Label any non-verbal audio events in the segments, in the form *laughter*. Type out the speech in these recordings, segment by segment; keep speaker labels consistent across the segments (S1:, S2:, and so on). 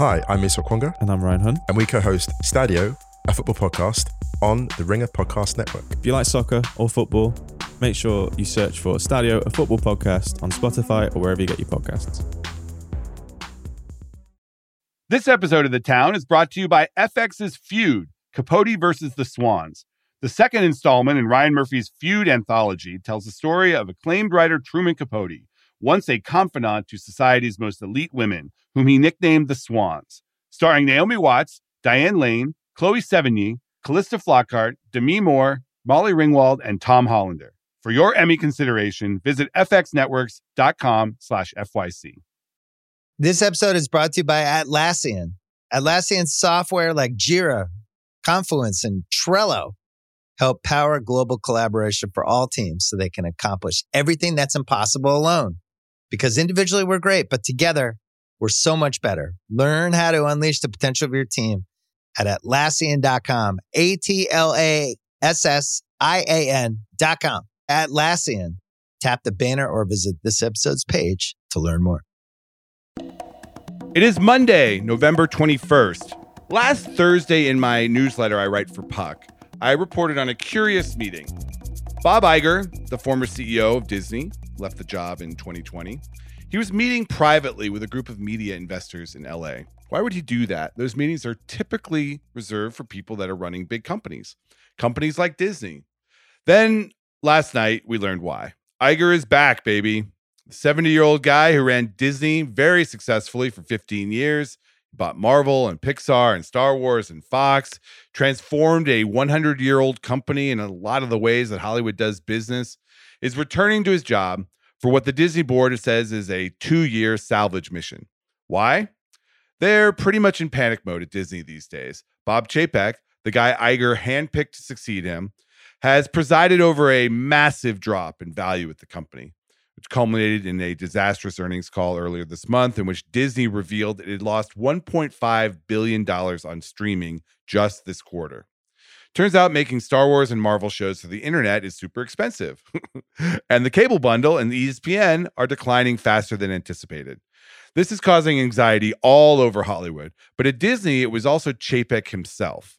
S1: Hi, I'm Musa Okwonga,
S2: And I'm Ryan Hunt.
S1: and we co-host Stadio, a football podcast on the Ringer Podcast Network.
S2: If you like soccer or football, make sure you search for Stadio, a football podcast on Spotify or wherever you get your podcasts.
S3: This episode of The Town is brought to you by FX's Feud, Capote versus the Swans. The second installment in Ryan Murphy's Feud anthology tells the story of acclaimed writer Truman Capote, once a confidant to society's most elite women, whom he nicknamed the Swans. Starring Naomi Watts, Diane Lane, Chloe Sevigny, Calista Flockhart, Demi Moore, Molly Ringwald, and Tom Hollander. For your Emmy consideration, visit fxnetworks.com slash FYC.
S4: This episode is brought to you by Atlassian. Atlassian software like Jira, Confluence, and Trello help power global collaboration for all teams so they can accomplish everything that's impossible alone. Because individually we're great, but together we're so much better. Learn how to unleash the potential of your team at Atlassian.com. A T L A S S I A N.com. Atlassian. Tap the banner or visit this episode's page to learn more.
S3: It is Monday, November 21st. Last Thursday in my newsletter I write for Puck, I reported on a curious meeting. Bob Iger, the former CEO of Disney, left the job in 2020. He was meeting privately with a group of media investors in LA. Why would he do that? Those meetings are typically reserved for people that are running big companies, companies like Disney. Then last night, we learned why. Iger is back, baby. The 70 year old guy who ran Disney very successfully for 15 years, bought Marvel and Pixar and Star Wars and Fox, transformed a 100 year old company in a lot of the ways that Hollywood does business, is returning to his job for what the Disney board says is a two year salvage mission. Why? They're pretty much in panic mode at Disney these days. Bob Chapek, the guy Iger handpicked to succeed him, has presided over a massive drop in value at the company which culminated in a disastrous earnings call earlier this month in which Disney revealed it had lost $1.5 billion on streaming just this quarter. Turns out making Star Wars and Marvel shows for the internet is super expensive. *laughs* and the cable bundle and the ESPN are declining faster than anticipated. This is causing anxiety all over Hollywood. But at Disney, it was also Chapek himself.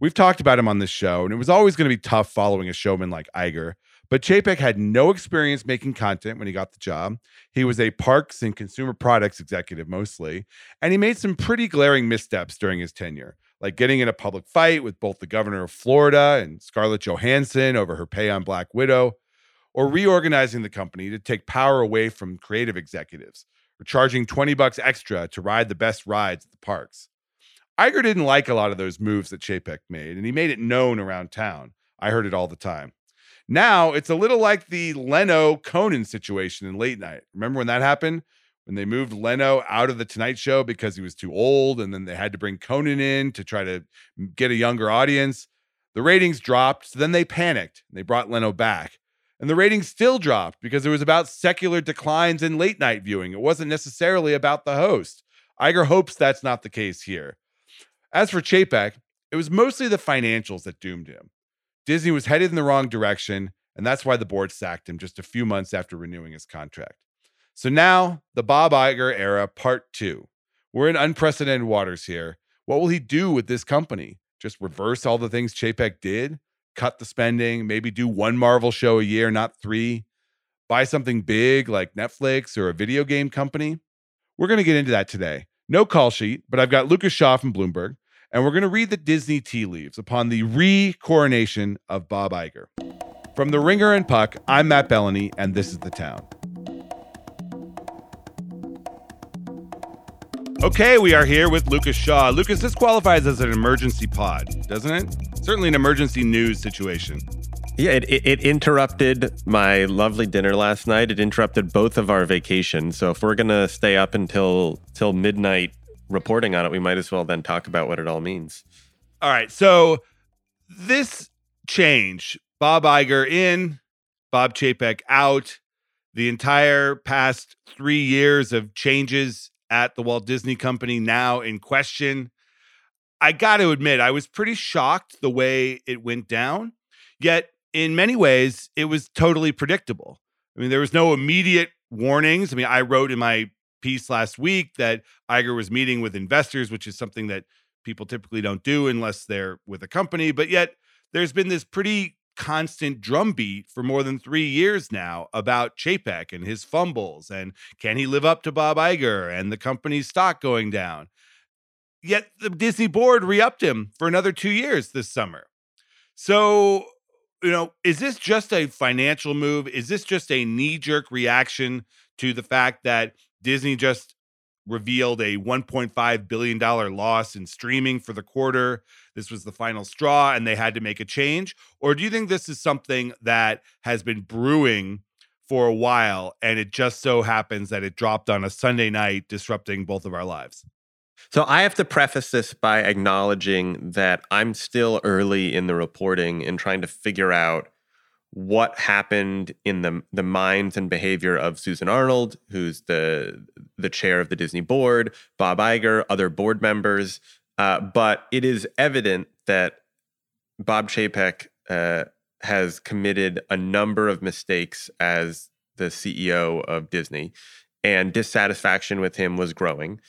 S3: We've talked about him on this show, and it was always going to be tough following a showman like Iger. But Chapek had no experience making content when he got the job. He was a parks and consumer products executive mostly, and he made some pretty glaring missteps during his tenure, like getting in a public fight with both the governor of Florida and Scarlett Johansson over her pay on Black Widow, or mm-hmm. reorganizing the company to take power away from creative executives, or charging 20 bucks extra to ride the best rides at the parks. Iger didn't like a lot of those moves that Chapek made, and he made it known around town. I heard it all the time. Now it's a little like the Leno Conan situation in late night. Remember when that happened? When they moved Leno out of the Tonight Show because he was too old, and then they had to bring Conan in to try to get a younger audience. The ratings dropped, so then they panicked. They brought Leno back. And the ratings still dropped because it was about secular declines in late night viewing. It wasn't necessarily about the host. Iger hopes that's not the case here. As for Chapek, it was mostly the financials that doomed him. Disney was headed in the wrong direction, and that's why the board sacked him just a few months after renewing his contract. So now, the Bob Iger era, part two. We're in unprecedented waters here. What will he do with this company? Just reverse all the things Chapek did? Cut the spending, maybe do one Marvel show a year, not three? Buy something big like Netflix or a video game company? We're going to get into that today. No call sheet, but I've got Lucas Shaw from Bloomberg, and we're going to read the Disney tea leaves upon the re coronation of Bob Iger. From The Ringer and Puck, I'm Matt Belloni, and this is The Town. Okay, we are here with Lucas Shaw. Lucas, this qualifies as an emergency pod, doesn't it? Certainly an emergency news situation.
S5: Yeah, it, it, it interrupted my lovely dinner last night. It interrupted both of our vacations. So if we're gonna stay up until till midnight reporting on it, we might as well then talk about what it all means.
S3: All right. So this change, Bob Iger in, Bob Chapek out, the entire past three years of changes at the Walt Disney Company now in question. I got to admit, I was pretty shocked the way it went down. Yet, in many ways, it was totally predictable. I mean, there was no immediate warnings. I mean, I wrote in my piece last week that Iger was meeting with investors, which is something that people typically don't do unless they're with a company. But yet, there's been this pretty constant drumbeat for more than three years now about Chapek and his fumbles and can he live up to Bob Iger and the company's stock going down. Yet the Disney board re-upped him for another two years this summer. So, you know, is this just a financial move? Is this just a knee-jerk reaction to the fact that Disney just revealed a $1.5 billion loss in streaming for the quarter. This was the final straw and they had to make a change? Or do you think this is something that has been brewing for a while and it just so happens that it dropped on a Sunday night, disrupting both of our lives?
S5: So I have to preface this by acknowledging that I'm still early in the reporting and trying to figure out what happened in the the minds and behavior of Susan Arnold, who's the the chair of the Disney board, Bob Iger, other board members. Uh, but it is evident that Bob Chapek uh, has committed a number of mistakes as the CEO of Disney, and dissatisfaction with him was growing.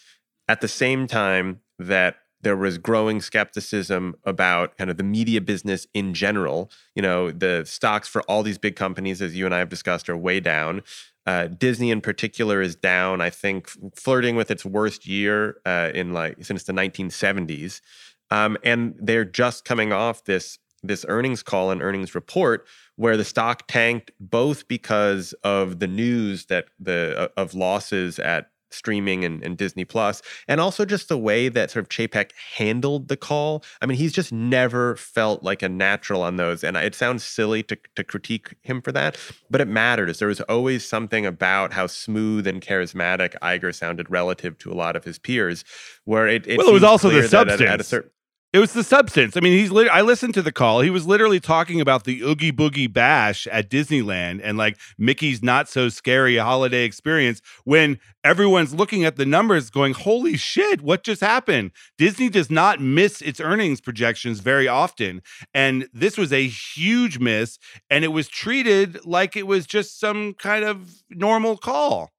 S5: At the same time that there was growing skepticism about kind of the media business in general. You know, the stocks for all these big companies, as you and I have discussed, are way down. Uh, Disney in particular is down, I think, flirting with its worst year uh, in like since the 1970s. Um, and they're just coming off this this earnings call and earnings report where the stock tanked both because of the news that the uh, of losses at streaming and, and Disney Plus, and also just the way that sort of Chapek handled the call. I mean, he's just never felt like a natural on those. And it sounds silly to, to critique him for that, but it matters. There was always something about how smooth and charismatic Iger sounded relative to a lot of his peers, where it, it
S3: well, it was also the substance.
S5: At, at a certain,
S3: it was the substance. I mean, he's lit- I listened to the call. He was literally talking about the Oogie Boogie Bash at Disneyland and like Mickey's not so scary holiday experience when everyone's looking at the numbers going, "Holy shit, what just happened?" Disney does not miss its earnings projections very often, and this was a huge miss and it was treated like it was just some kind of normal call.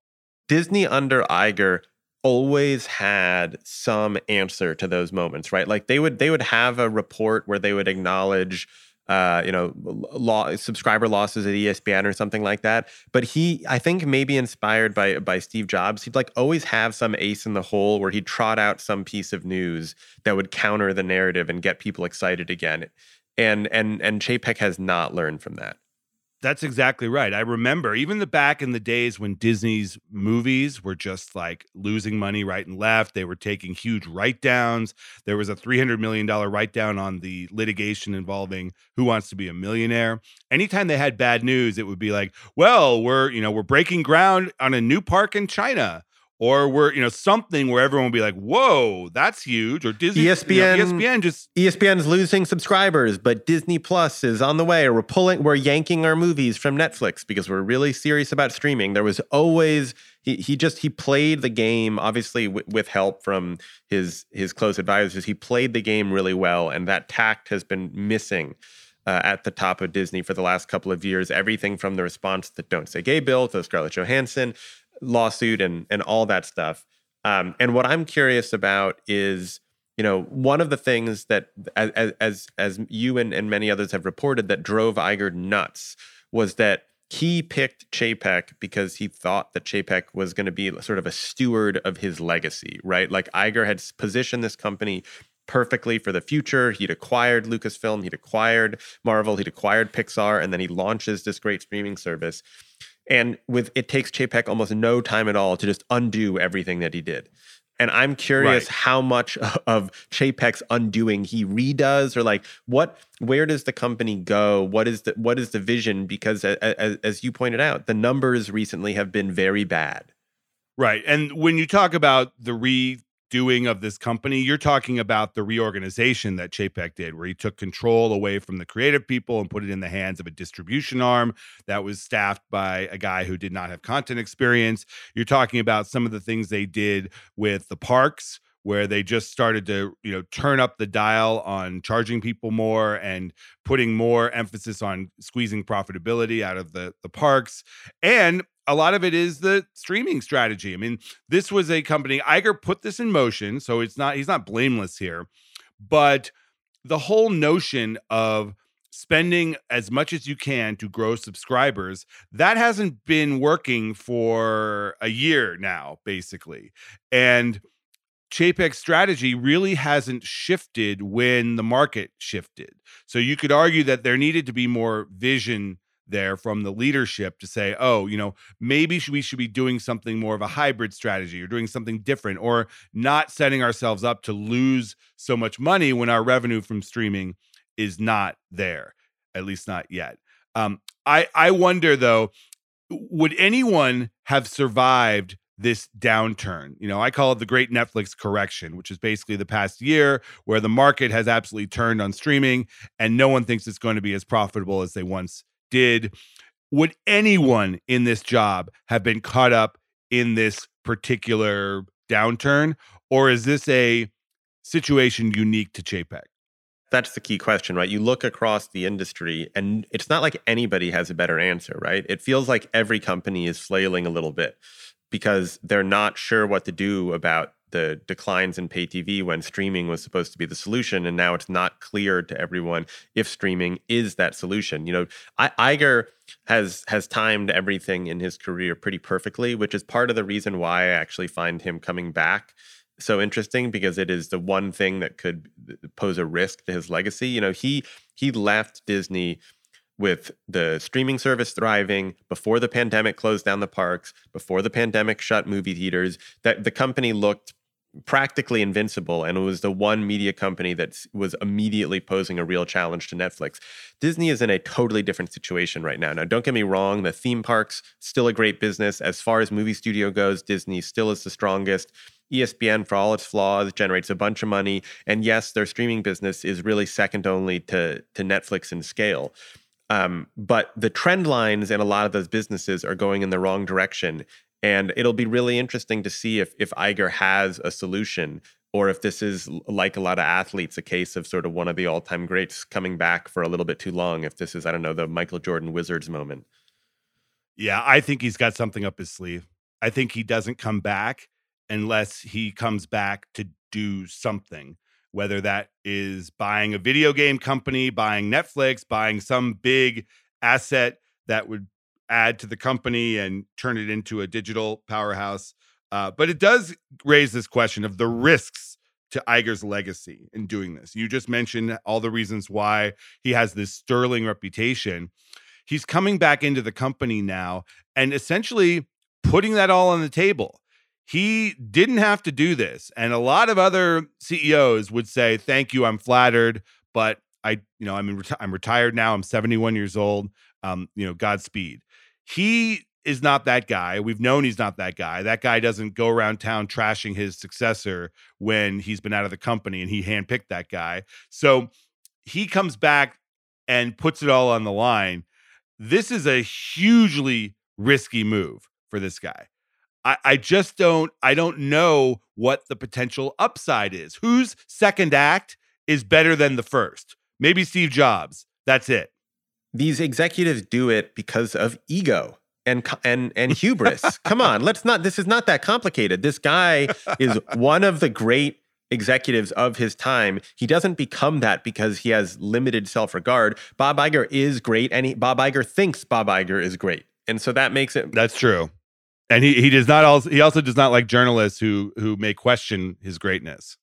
S5: Disney under Iger always had some answer to those moments right like they would they would have a report where they would acknowledge uh, you know, law, subscriber losses at ESPN or something like that. But he, I think, maybe inspired by by Steve Jobs, he'd like always have some ace in the hole where he'd trot out some piece of news that would counter the narrative and get people excited again. And and and Chapek has not learned from that.
S3: That's exactly right. I remember even the back in the days when Disney's movies were just like losing money right and left. They were taking huge write downs. There was a $300 million write down on the litigation involving Who Wants to Be a Millionaire. Anytime they had bad news, it would be like, well, we're, you know, we're breaking ground on a new park in China or we're you know something where everyone will be like, "Whoa, that's huge!" Or Disney,
S5: ESPN,
S3: you know, ESPN just
S5: ESPN's losing subscribers, but Disney Plus is on the way. Or we're pulling, we're yanking our movies from Netflix because we're really serious about streaming. There was always he he just he played the game, obviously w- with help from his his close advisors. He played the game really well, and that tact has been missing. Uh, at the top of Disney for the last couple of years. Everything from the response to the Don't Say Gay Bill to Scarlett Johansson lawsuit and and all that stuff. Um, and what I'm curious about is, you know, one of the things that as as as you and, and many others have reported that drove Iger nuts was that he picked Chapek because he thought that Chapek was going to be sort of a steward of his legacy, right? Like Iger had positioned this company perfectly for the future. He'd acquired Lucasfilm, he'd acquired Marvel, he'd acquired Pixar, and then he launches this great streaming service. And with it takes Chapek almost no time at all to just undo everything that he did. And I'm curious right. how much *laughs* of Chapek's undoing he redoes, or like what, where does the company go? What is the what is the vision? Because as, as you pointed out, the numbers recently have been very bad.
S3: Right, and when you talk about the re doing of this company, you're talking about the reorganization that Chapek did, where he took control away from the creative people and put it in the hands of a distribution arm that was staffed by a guy who did not have content experience. You're talking about some of the things they did with the parks where they just started to you know turn up the dial on charging people more and putting more emphasis on squeezing profitability out of the the parks and a lot of it is the streaming strategy. I mean, this was a company, Iger put this in motion. So it's not, he's not blameless here. But the whole notion of spending as much as you can to grow subscribers that hasn't been working for a year now basically and Chapek's strategy really hasn't shifted when the market shifted. So you could argue that there needed to be more vision there from the leadership to say, oh, you know, maybe we should be doing something more of a hybrid strategy or doing something different or not setting ourselves up to lose so much money when our revenue from streaming is not there, at least not yet. Um, I I wonder though, would anyone have survived this downturn. You know, I call it the great Netflix correction, which is basically the past year where the market has absolutely turned on streaming and no one thinks it's going to be as profitable as they once did. Would anyone in this job have been caught up in this particular downturn? Or is this a situation unique to Chapek?
S5: That's the key question, right? You look across the industry and it's not like anybody has a better answer, right? It feels like every company is flailing a little bit because they're not sure what to do about the declines in pay TV when streaming was supposed to be the solution, and now it's not clear to everyone if streaming is that solution. You know, I- Iger has has timed everything in his career pretty perfectly, which is part of the reason why I actually find him coming back so interesting because it is the one thing that could pose a risk to his legacy. You know, he he left Disney with the streaming service thriving before the pandemic closed down the parks, before the pandemic shut movie theaters, that the company looked practically invincible and it was the one media company that was immediately posing a real challenge to Netflix. Disney is in a totally different situation right now. Now don't get me wrong, the theme parks still a great business as far as movie studio goes, Disney still is the strongest. ESPN, for all its flaws, generates a bunch of money. And yes, their streaming business is really second only to, to Netflix in scale. Um, but the trend lines in a lot of those businesses are going in the wrong direction. And it'll be really interesting to see if if Iger has a solution or if this is like a lot of athletes, a case of sort of one of the all-time greats coming back for a little bit too long. If this is, I don't know, the Michael Jordan Wizards moment.
S3: Yeah, I think he's got something up his sleeve. I think he doesn't come back unless he comes back to do something whether that is buying a video game company, buying Netflix, buying some big asset that would add to the company and turn it into a digital powerhouse. Uh, but it does raise this question of the risks to Iger's legacy in doing this. You just mentioned all the reasons why he has this sterling reputation. He's coming back into the company now and essentially putting that all on the table he didn't have to do this and a lot of other ceos would say thank you i'm flattered but i you know i'm reti- i'm retired now i'm 71 years old um you know godspeed he is not that guy we've known he's not that guy that guy doesn't go around town trashing his successor when he's been out of the company and he handpicked that guy so he comes back and puts it all on the line this is a hugely risky move for this guy I, I just don't I don't know what the potential upside is. Whose second act is better than the first? Maybe Steve Jobs. That's it.
S5: These executives do it because of ego and and and hubris. *laughs* Come on, let's not. This is not that complicated. This guy is one of the great executives of his time. He doesn't become that because he has limited self regard. Bob Iger is great, and he, Bob Iger thinks Bob Iger is great, and so that makes it.
S3: That's true and he he does not also he also does not like journalists who who may question his greatness.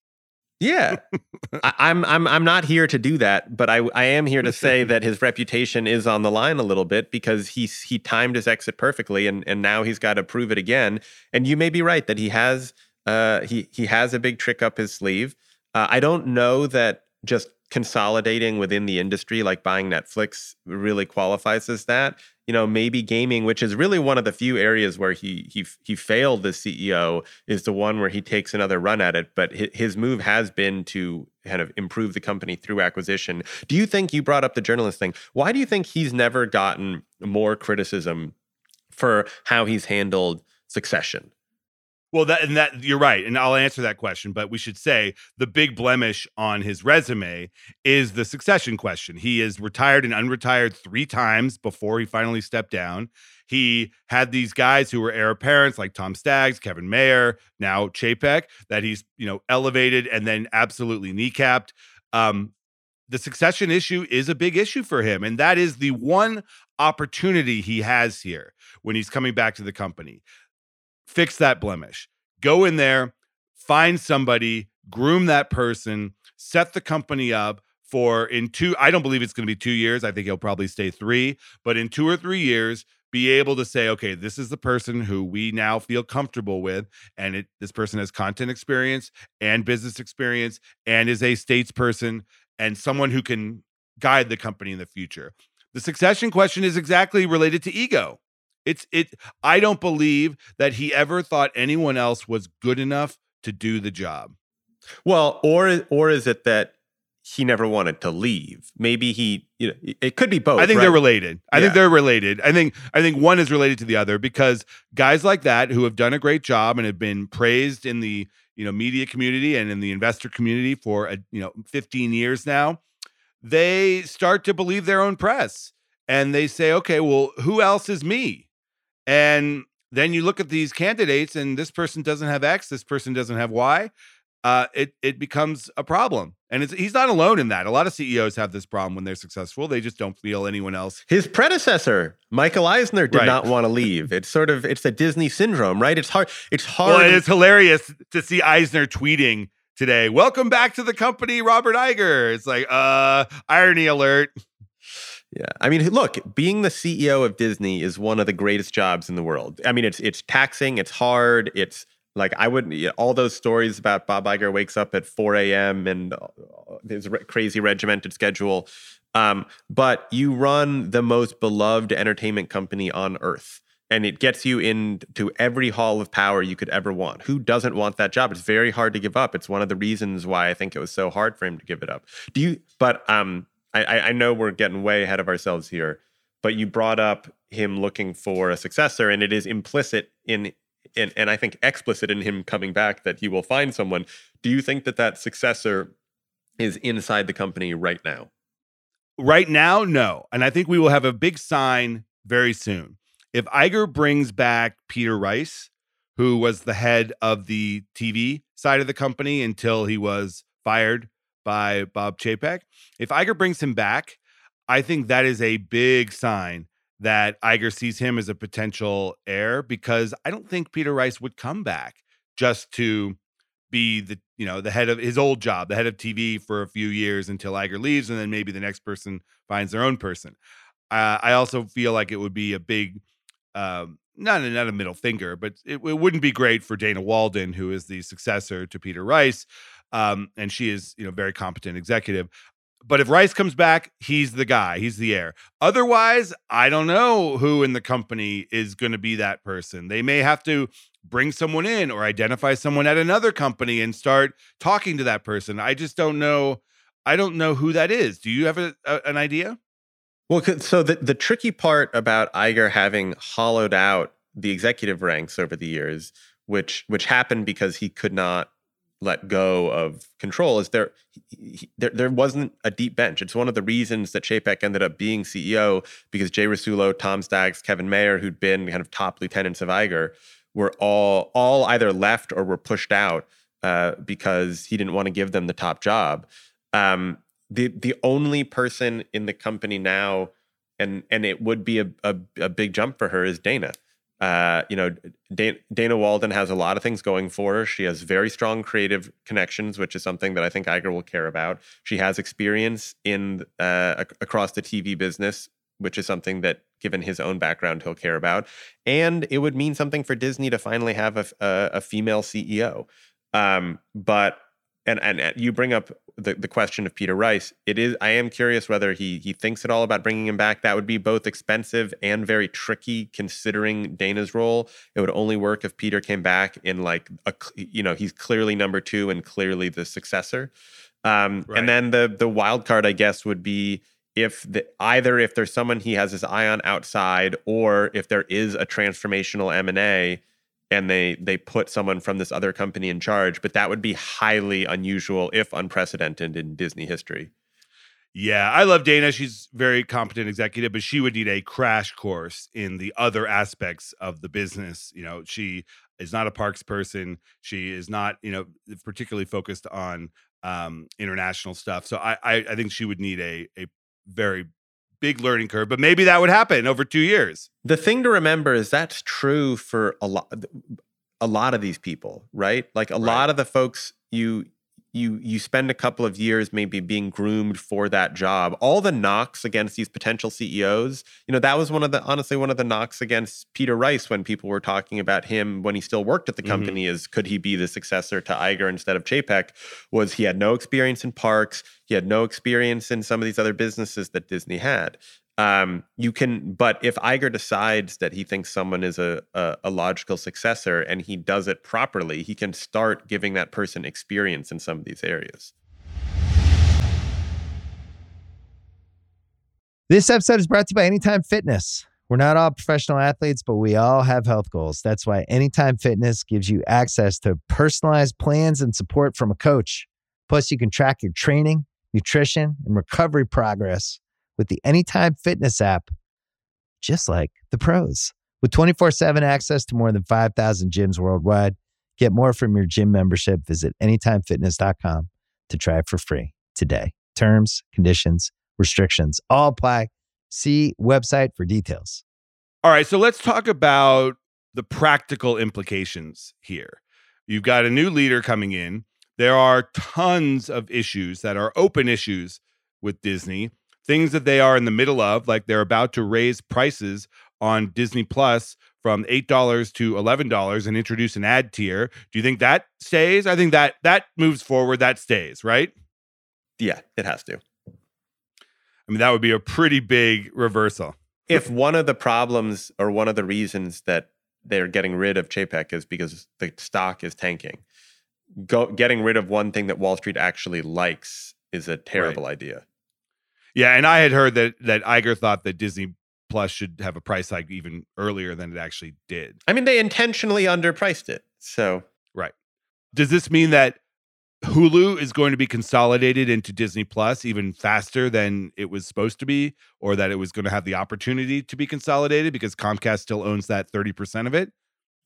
S5: Yeah, *laughs* I, I'm I'm I'm not here to do that, but I I am here to say that his reputation is on the line a little bit because he he timed his exit perfectly, and and now he's got to prove it again. And you may be right that he has uh he he has a big trick up his sleeve. Uh, I don't know that just consolidating within the industry, like buying Netflix, really qualifies as that. You know, maybe gaming, which is really one of the few areas where he he he failed as CEO, is the one where he takes another run at it. But his move has been to kind of improve the company through acquisition. Do you think you brought up the journalist thing? Why do you think he's never gotten more criticism for how he's handled succession?
S3: Well, that and that you're right, and I'll answer that question. But we should say the big blemish on his resume is the succession question. He is retired and unretired three times before he finally stepped down. He had these guys who were heir apparents, like Tom Staggs, Kevin Mayer, now Chapek, that he's you know elevated and then absolutely kneecapped. Um, the succession issue is a big issue for him, and that is the one opportunity he has here when he's coming back to the company fix that blemish. Go in there, find somebody, groom that person, set the company up for in two I don't believe it's going to be 2 years. I think he'll probably stay 3, but in 2 or 3 years be able to say okay this is the person who we now feel comfortable with and it this person has content experience and business experience and is a statesperson and someone who can guide the company in the future the succession question is exactly related to ego it's it I don't believe that he ever thought anyone else was good enough to do the job.
S5: Well, or or is it that he never wanted to leave? Maybe he, you know, it could be both.
S3: I think
S5: right?
S3: they're related. I
S5: Yeah.
S3: think they're related. I think I think one is related to the other because guys like that who have done a great job and have been praised in the you know media community and in the investor community for a, you know 15 years now, they start to believe their own press and they say, okay, well, who else is me? And then you look at these candidates and this person doesn't have X, this person doesn't have Y. Uh, it it becomes a problem, and it's he's not alone in that. A lot of CEOs have this problem when they're successful; they just don't feel anyone else
S5: His predecessor, Michael Eisner, did
S3: Right.
S5: not want to leave. It's sort of it's the Disney syndrome, right? It's hard. It's hard.
S3: Well, it's hilarious to see Eisner tweeting today. Welcome back to the company, Robert Iger. It's like, uh, irony alert.
S5: Yeah, I mean, look, being the CEO of Disney is one of the greatest jobs in the world. I mean, it's it's taxing, it's hard, it's like I wouldn't all those stories about Bob Iger wakes up at 4 a.m. and uh, his re- crazy regimented schedule. Um, but you run the most beloved entertainment company on earth. And it gets you into every hall of power you could ever want. Who doesn't want that job? It's very hard to give up. It's one of the reasons why I think it was so hard for him to give it up. Do you? But um, I, I know we're getting way ahead of ourselves here. But you brought up him looking for a successor, and it is implicit in, in and I think explicit in him coming back that he will find someone. Do you think that that successor is inside the company right now?
S3: Right now, no. And I think we will have a big sign very soon. If Iger brings back Peter Rice, who was the head of the TV side of the company until he was fired by Bob Chapek, if Iger brings him back, I think that is a big sign that Iger sees him as a potential heir because I don't think Peter Rice would come back just to be the you know the head of his old job, the head of TV for a few years until Iger leaves, and then maybe the next person finds their own person. Uh, I also feel like it would be a big, um, not a, not a middle finger, but it, it wouldn't be great for Dana Walden, who is the successor to Peter Rice, um, and she is you know very competent executive. But if Rice comes back, he's the guy, he's the heir. Otherwise, I don't know who in the company is going to be that person. They may have to bring someone in or identify someone at another company and start talking to that person. I just don't know. I don't know who that is. Do you have a, a, an idea?
S5: Well, so the, the tricky part about Iger having hollowed out the executive ranks over the years, which which happened because he could not let go of control, is there he- he- there there wasn't a deep bench. It's one of the reasons that Chapek ended up being CEO because Jay Rasulo, Tom Staggs, Kevin Mayer, who'd been kind of top lieutenants of Iger, were all all either left or were pushed out uh, because he didn't want to give them the top job. Um, the the only person in the company now, and and it would be a a, a big jump for her is Dana. Uh, you know, Dana, Dana Walden has a lot of things going for her. She has very strong creative connections, which is something that I think Iger will care about. She has experience in uh, ac- across the TV business, which is something that, given his own background, he'll care about. And it would mean something for Disney to finally have a female CEO. Um, but and, and and you bring up the, the question of Peter Rice. It is I am curious whether he he thinks at all about bringing him back. That would be both expensive and very tricky considering Dana's role. It would only work if Peter came back in like a you know he's clearly number two and clearly the successor. Um,
S3: Right.
S5: And then the the wild card I guess would be if the either if there's someone he has his eye on outside or if there is a transformational M and A and they they put someone from this other company in charge, but that would be highly unusual if unprecedented in Disney history.
S3: Yeah, I love Dana. She's very competent executive, but she would need a crash course in the other aspects of the business. You know, she is not a parks person. She is not, you know, particularly focused on um, international stuff. So I, I, I think she would need a a very big learning curve, but maybe that would happen over two years.
S5: The thing to remember is that's true for a lot a lot of these people, right? Like a right. lot of the folks you you you spend a couple of years maybe being groomed for that job all the knocks against these potential ceos you know that was one of the honestly one of the knocks against peter rice when people were talking about him when he still worked at the mm-hmm. company mm-hmm. is could he be the successor to Iger instead of chapek was he had no experience in parks he had no experience in some of these other businesses that disney had um, you can, but if Iger decides that he thinks someone is a, a, a logical successor and he does it properly, he can start giving that person experience in some of these areas.
S4: This episode is brought to you by Anytime Fitness. We're not all professional athletes, but we all have health goals. That's why Anytime Fitness gives you access to personalized plans and support from a coach. Plus, you can track your training, nutrition, and recovery progress with the Anytime Fitness app, just like the pros. With 24 7 access to more than 5,000 gyms worldwide, get more from your gym membership. Visit AnytimeFitness.com to try it for free today. Terms, conditions, restrictions all apply. See website for details.
S3: All right, so let's talk about the practical implications here. You've got a new leader coming in. There are tons of issues that are open issues with Disney things that they are in the middle of, like they're about to raise prices on Disney Plus from $8 to $11 and introduce an ad tier. Do you think that stays? I think that that moves forward, that stays, right?
S5: Yeah, it has to.
S3: I mean, that would be a pretty big reversal.
S5: If one of the problems or one of the reasons that they're getting rid of Chapek is because the stock is tanking, go, getting rid of one thing that Wall Street actually likes is a terrible right. idea.
S3: Yeah, and I had heard that that Iger thought that Disney Plus should have a price hike even earlier than it actually did.
S5: I mean, they intentionally underpriced it. So
S3: right. Does this mean that Hulu is going to be consolidated into Disney Plus even faster than it was supposed to be, or that it was going to have the opportunity to be consolidated because Comcast still owns that 30% of it?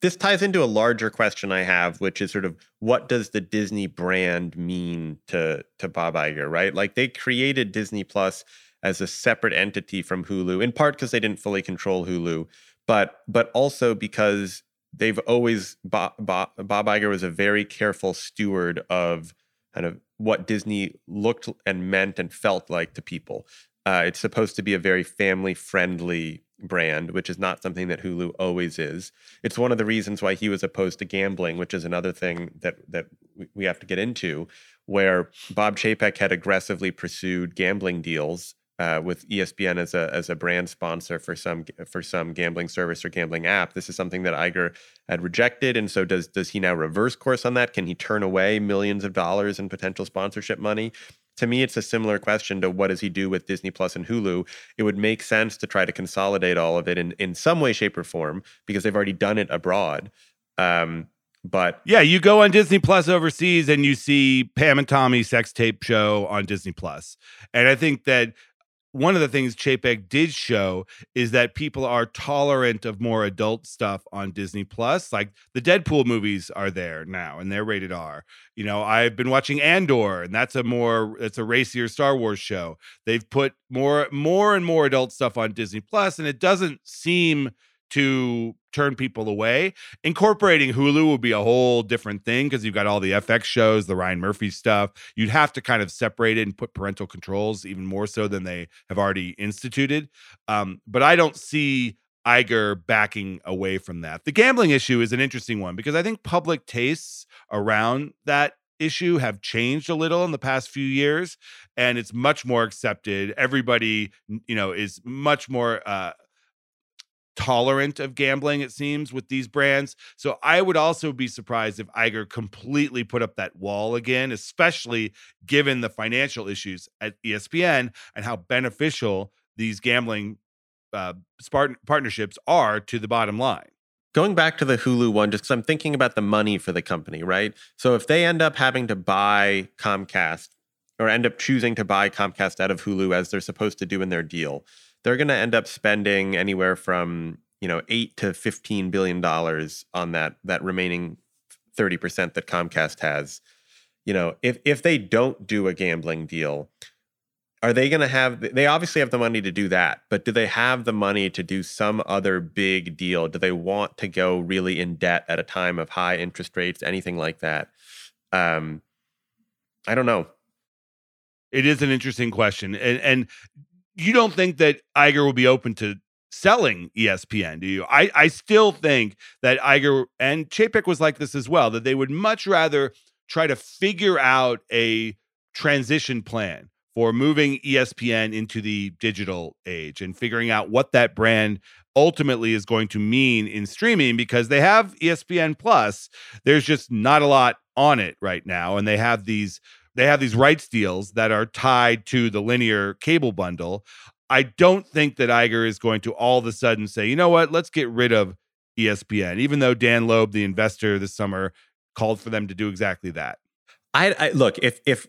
S5: This ties into a larger question I have, which is sort of what does the Disney brand mean to to Bob Iger, right? Like they created Disney Plus as a separate entity from Hulu, in part because they didn't fully control Hulu, but but also because they've always Bob, Bob, Bob Iger was a very careful steward of kind of what Disney looked and meant and felt like to people. Uh, it's supposed to be a very family friendly brand, which is not something that Hulu always is. It's one of the reasons why he was opposed to gambling, which is another thing that that we have to get into, where Bob Chapek had aggressively pursued gambling deals uh, with ESPN as a as a brand sponsor for some for some gambling service or gambling app. This is something that Iger had rejected, and so does does he now reverse course on that? Can he turn away millions of dollars in potential sponsorship money? To me, it's a similar question to what does he do with Disney Plus and Hulu. It would make sense to try to consolidate all of it in in some way, shape, or form because they've already done it abroad. Um, but
S3: yeah, you go on Disney Plus overseas and you see Pam and Tommy sex tape show on Disney Plus, and I think that one of the things Chapek did show is that people are tolerant of more adult stuff on Disney Plus. Like the Deadpool movies are there now and they're rated R. You know, I've been watching Andor and that's a more it's a racier Star Wars show. They've put more more and more adult stuff on Disney Plus and it doesn't seem to turn people away. Incorporating Hulu would be a whole different thing because you've got all the FX shows, the Ryan Murphy stuff. You'd have to kind of separate it and put parental controls even more so than they have already instituted. Um, but I don't see Iger backing away from that. The gambling issue is an interesting one because I think public tastes around that issue have changed a little in the past few years and it's much more accepted everybody you know is much more uh tolerant of gambling, it seems, with these brands. So I would also be surprised if Iger completely put up that wall again, especially given the financial issues at ESPN and how beneficial these gambling uh, partnerships are to the bottom line.
S5: going back to the Hulu one, just because I'm thinking about the money for the company, right? So if they end up having to buy Comcast or end up choosing to buy Comcast out of Hulu as they're supposed to do in their deal, they're going to end up spending anywhere from you know eight to fifteen billion dollars on that that remaining thirty percent that Comcast has. You know, if if they don't do a gambling deal, are they going to have they obviously have the money to do that but do they have the money to do some other big deal? Do they want to go really in debt at a time of high interest rates anything like that? Um i don't know.
S3: It is an interesting question, and and you don't think that Iger will be open to selling ESPN, do you? I I still think that Iger and Chapek was like this as well. That they would much rather try to figure out a transition plan for moving ESPN into the digital age and figuring out what that brand ultimately is going to mean in streaming because they have ESPN Plus. There's just not a lot on it right now, and they have these they have these rights deals that are tied to the linear cable bundle. I don't think that Iger is going to all of a sudden say, you know what, let's get rid of ESPN, even though Dan Loeb, the investor this summer, called for them to do exactly that.
S5: I, I look if if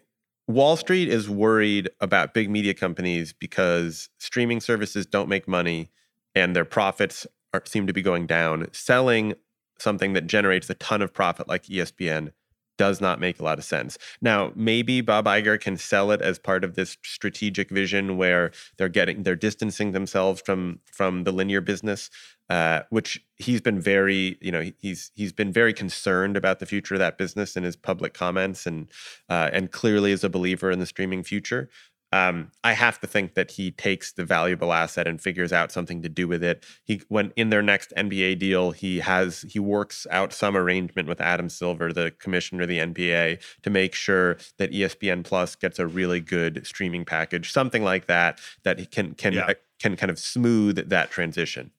S5: Wall Street is worried about big media companies because streaming services don't make money and their profits are, seem to be going down. Selling something that generates a ton of profit like ESPN does not make a lot of sense. Now, maybe Bob Iger can sell it as part of this strategic vision where they're getting they're distancing themselves from from the linear business, uh, which he's been very you know he's he's been very concerned about the future of that business in his public comments and uh, and clearly is a believer in the streaming future. Um, I have to think that he takes the valuable asset and figures out something to do with it. He when in their next NBA deal, he has he works out some arrangement with Adam Silver, the commissioner of the NBA, to make sure that ESPN Plus gets a really good streaming package, something like that, that he can can
S3: Yeah.
S5: uh, can kind of smooth that transition.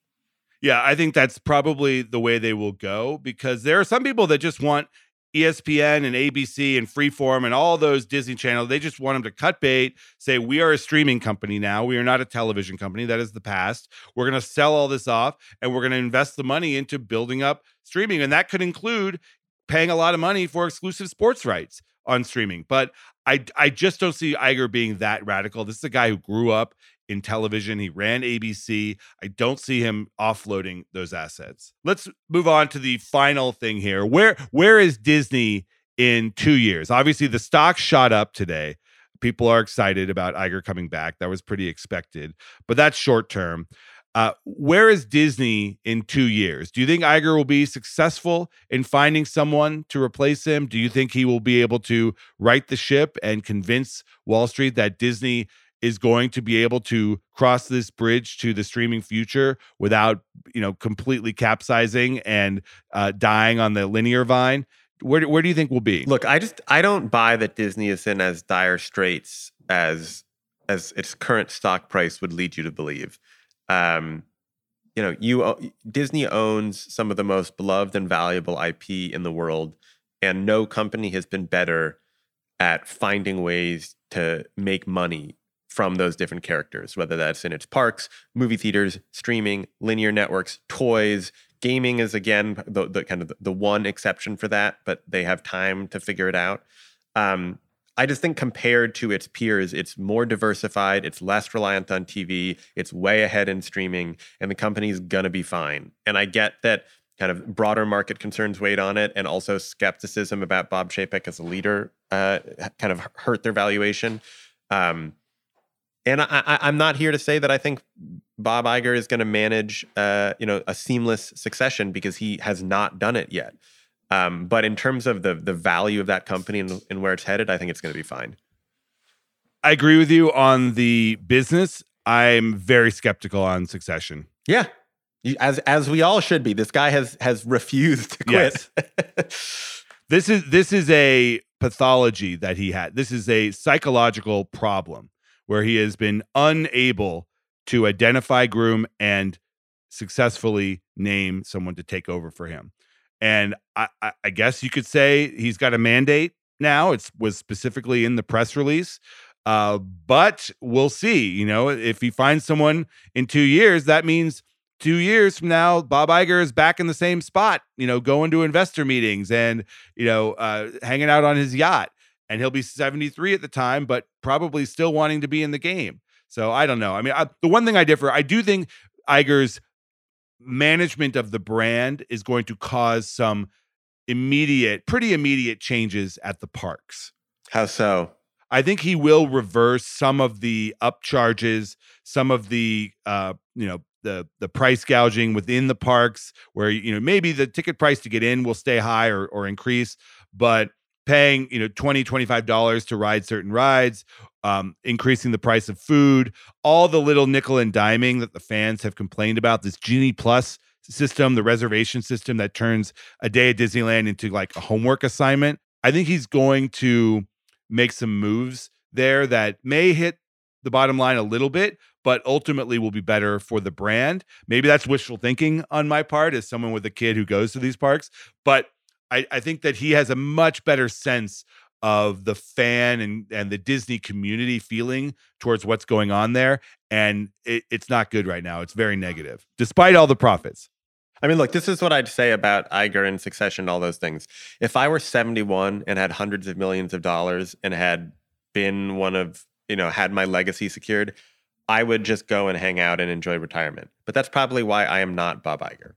S3: Yeah, I think that's probably the way they will go because there are some people that just want ESPN and ABC and Freeform and all those Disney channels. They just want them to cut bait, say, we are a streaming company now. We are not a television company. That is the past. We're going to sell all this off and we're going to invest the money into building up streaming. And that could include paying a lot of money for exclusive sports rights on streaming. But I, I just don't see Iger being that radical. This is a guy who grew up in television. He ran ABC. I don't see him offloading those assets. Let's move on to the final thing here. Where where is Disney in 2 years? Obviously the stock shot up today. People are excited about Iger coming back. That was pretty expected, but that's short term. Uh, where is Disney in two years? Do you think Iger will be successful in finding someone to replace him? Do you think he will be able to right the ship and convince Wall Street that Disney is going to be able to cross this bridge to the streaming future without, you know, completely capsizing and uh, dying on the linear vine? Where, where do you think we'll be?
S5: Look, I just I don't buy that Disney is in as dire straits as as its current stock price would lead you to believe. Um, you know, you Disney owns some of the most beloved and valuable IP in the world, and no company has been better at finding ways to make money from those different characters, whether that's in its parks, movie theaters, streaming, linear networks, toys. Gaming is again the, the kind of the one exception for that, but they have time to figure it out. Um, I just think compared to its peers, it's more diversified, it's less reliant on TV, it's way ahead in streaming, and the company's gonna be fine. And I get that kind of broader market concerns weighed on it, and also skepticism about Bob Chapek as a leader uh, kind of hurt their valuation. Um, and I, I, I'm not here to say that I think Bob Iger is going to manage, uh, you know, a seamless succession because he has not done it yet. Um, but in terms of the the value of that company and, and where it's headed, I think it's going to be fine.
S3: I agree with you on the business. I'm very skeptical on succession.
S5: Yeah, as as we all should be. This guy has has refused to quit.
S3: This is this is a pathology that he had. This is a psychological problem where he has been unable to identify groom and successfully name someone to take over for him. And I, I, guess you could say he's got a mandate now. It was specifically in the press release. Uh, but we'll see. You know, if he finds someone in two years, that means two years from now, Bob Iger is back in the same spot, you know, going to investor meetings and, you know, uh, hanging out on his yacht. And he'll be 73 at the time, but probably still wanting to be in the game. So I don't know. I mean, I, the one thing I differ, I do think Iger's management of the brand is going to cause some immediate, pretty immediate changes at the parks.
S5: How so?
S3: I think he will reverse some of the upcharges, some of the uh, you know, the the price gouging within the parks where you know maybe the ticket price to get in will stay high or or increase, but paying you know 20 25 dollars to ride certain rides um, increasing the price of food all the little nickel and diming that the fans have complained about this genie plus system the reservation system that turns a day at disneyland into like a homework assignment. I think he's going to make some moves there that may hit the bottom line a little bit but ultimately will be better for the brand. Maybe that's wishful thinking on my part as someone with a kid who goes to these parks but I, I think that he has a much better sense of the fan and and the Disney community feeling towards what's going on there, and it, it's not good right now. It's very negative, despite all the profits.
S5: I mean, look, this is what I'd say about Iger and Succession, all those things. If I were 71 and had hundreds of millions of dollars and had been one of, you know, had my legacy secured, I would just go and hang out and enjoy retirement. But that's probably why I am not Bob Iger.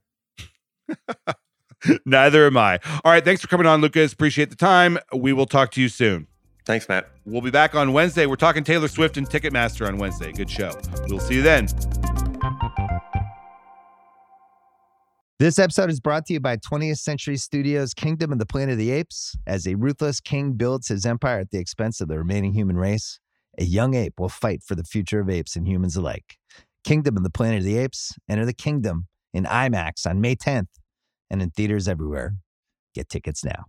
S5: *laughs* *laughs*
S3: Neither am I. All right. Thanks for coming on, Lucas. Appreciate the time. We will talk to you soon.
S5: Thanks, Matt.
S3: We'll be back on Wednesday. We're talking Taylor Swift and Ticketmaster on Wednesday. Good show. We'll see you then.
S4: This episode is brought to you by 20th Century Studios' Kingdom of the Planet of the Apes. As a ruthless king builds his empire at the expense of the remaining human race, a young ape will fight for the future of apes and humans alike. Kingdom of the Planet of the Apes. Enter the kingdom in IMAX on May 10th and in theaters everywhere. Get tickets now.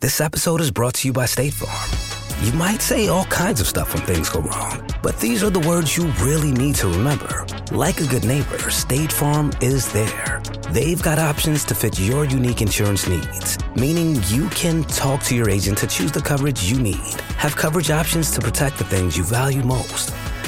S6: This episode is brought to you by State Farm. You might say all kinds of stuff when things go wrong, but these are the words you really need to remember. Like a good neighbor, State Farm is there. They've got options to fit your unique insurance needs, meaning you can talk to your agent to choose the coverage you need, have coverage options to protect the things you value most.